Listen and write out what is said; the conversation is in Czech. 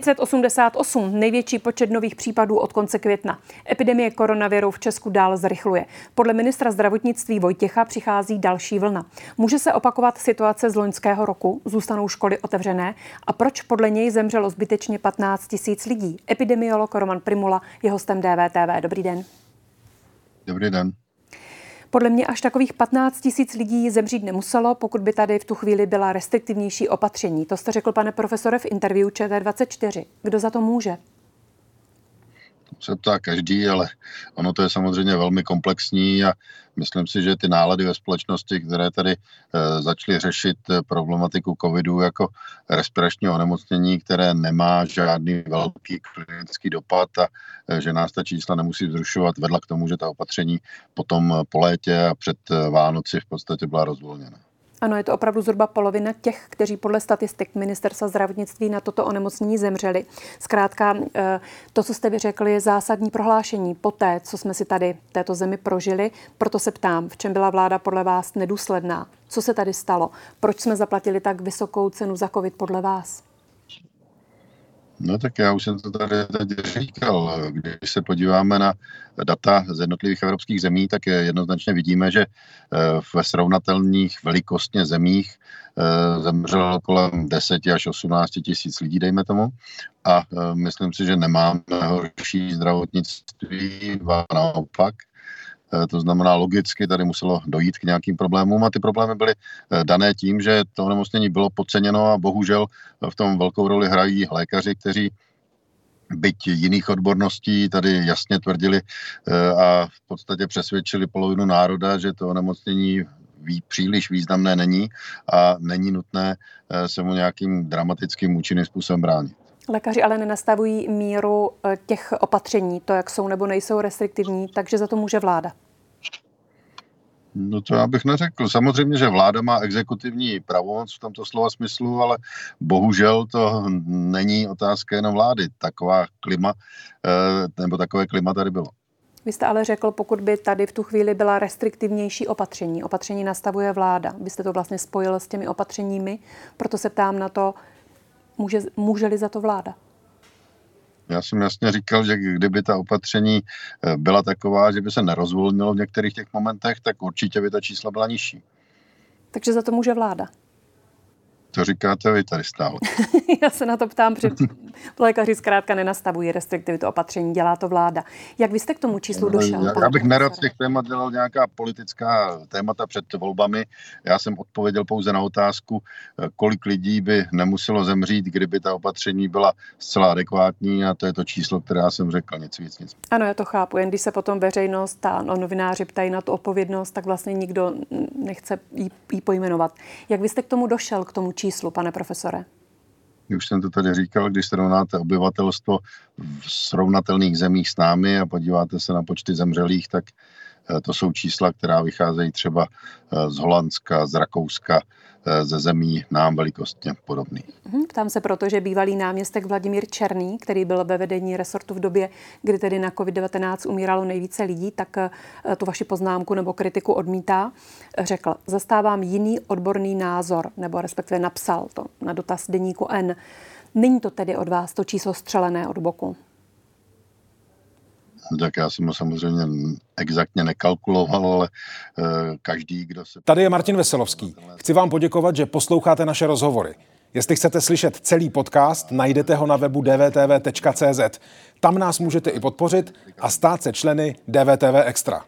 588, největší počet nových případů od konce května. Epidemie koronaviru v Česku dál zrychluje. Podle ministra zdravotnictví Vojtěcha přichází další vlna. Může se opakovat situace z loňského roku? Zůstanou školy otevřené? A proč podle něj zemřelo zbytečně 15 tisíc lidí? Epidemiolog Roman Primula je hostem DVTV. Dobrý den. Dobrý den. Podle mě až takových 15 tisíc lidí zemřít nemuselo, pokud by tady v tu chvíli byla restriktivnější opatření. To jste řekl, pane profesore, v interview ČT24. Kdo za to může? Se ptá každý, ale ono to je samozřejmě velmi komplexní a myslím si, že ty nálady ve společnosti, které tady e, začaly řešit eh, problematiku covidu jako respiračního onemocnění, které nemá žádný velký klinický dopad a e, že nás ta čísla nemusí vzrušovat, vedla k tomu, že ta opatření potom po létě a před Vánoci v podstatě byla rozvolněna. Ano, je to opravdu zhruba polovina těch, kteří podle statistik ministerstva zdravotnictví na toto onemocnění zemřeli. Zkrátka, eh, to, co jste vyřekli, je zásadní prohlášení po té, co jsme si tady v této zemi prožili. Proto se ptám, v čem byla vláda podle vás nedůsledná? Co se tady stalo? Proč jsme zaplatili tak vysokou cenu za COVID podle vás? No tak já už jsem to tady teď říkal. Když se podíváme na data z jednotlivých evropských zemí, tak jednoznačně vidíme, že eh, ve srovnatelných velikostně zemích eh, zemřelo kolem 10 až 18 tisíc lidí, dejme tomu. A eh, myslím si, že nemáme horší zdravotnictví, naopak. Eh, to znamená, logicky tady muselo dojít k nějakým problémům a ty problémy byly eh, dané tím, že to onemocnění bylo podceněno a bohužel v tom velkou roli hrají lékaři, kteří byť jiných odborností tady jasně tvrdili eh, a v podstatě přesvědčili polovinu národa, že to onemocnění příliš významné není a není nutné se mu nějakým dramatickým účinným způsobem bránit. Lékaři ale nenastavují míru eh, těch opatření, to, jak jsou nebo nejsou restriktivní, takže za to může vláda. No to já bych neřekl. Samozřejmě, že vláda má exekutivní pravomoc v tomto slova smyslu, ale bohužel to není otázka jenom vlády. Taková klima, eh, nebo takové klima tady bylo. Vy jste ale řekl, pokud by tady v tu chvíli byla restriktivnější opatření, opatření nastavuje vláda, byste to vlastně spojil s těmi opatřeními, proto se ptám na to, Může, může-li za to vláda? Já jsem jasně říkal, že kdyby ta opatření eh, byla taková, že by se nerozvolnilo v některých těch momentech, tak určitě by ta čísla byla nižší. Takže za to může vláda? To říkáte vy tady stále. Já se na to ptám, protože lékaři zkrátka nenastavují restriktivitu opatření, dělá to vláda. Jak vy jste k tomu číslu došel? Já, já bych nerad z těch témat dělal nějaká politická témata před volbami. Já jsem odpověděl pouze na otázku, kolik lidí by nemuselo zemřít, kdyby ta opatření byla zcela adekvátní a to je to číslo, které já jsem řekl, nic víc, nic. Ano, já to chápu. Jen když se potom veřejnost a novináři ptají na tu odpovědnost, tak vlastně nikdo nechce jí pojmenovat. Jak vy jste k tomu došel, k tomu číslu? pane profesore? Už jsem to tady říkal, když srovnáte obyvatelstvo v srovnatelných zemích s námi a podíváte se na počty zemřelých, tak to jsou čísla, která vycházejí třeba eh, z Holandska, z Rakouska, eh, ze zemí nám velikostně podobný. Mhm, ptám se proto, že bývalý náměstek Vladimír Černý, který byl ve vedení resortu v době, kdy tedy na COVID-19 umíralo nejvíce lidí, tak tu vaši poznámku nebo kritiku odmítá. Řekl, zastávám jiný odborný názor, nebo respektive napsal to na dotaz deníku N. Není to tedy od vás to číslo střelené od boku? Tak já jsem ho samozřejmě exaktně nekalkuloval, ale eh, každý, kdo se... Tady je Martin Veselovský. Chci vám poděkovat, že posloucháte naše rozhovory. Jestli chcete slyšet celý podcast, najdete ho na webu dvtv.cz. Tam nás můžete i podpořit a stát se členy DVTV Extra.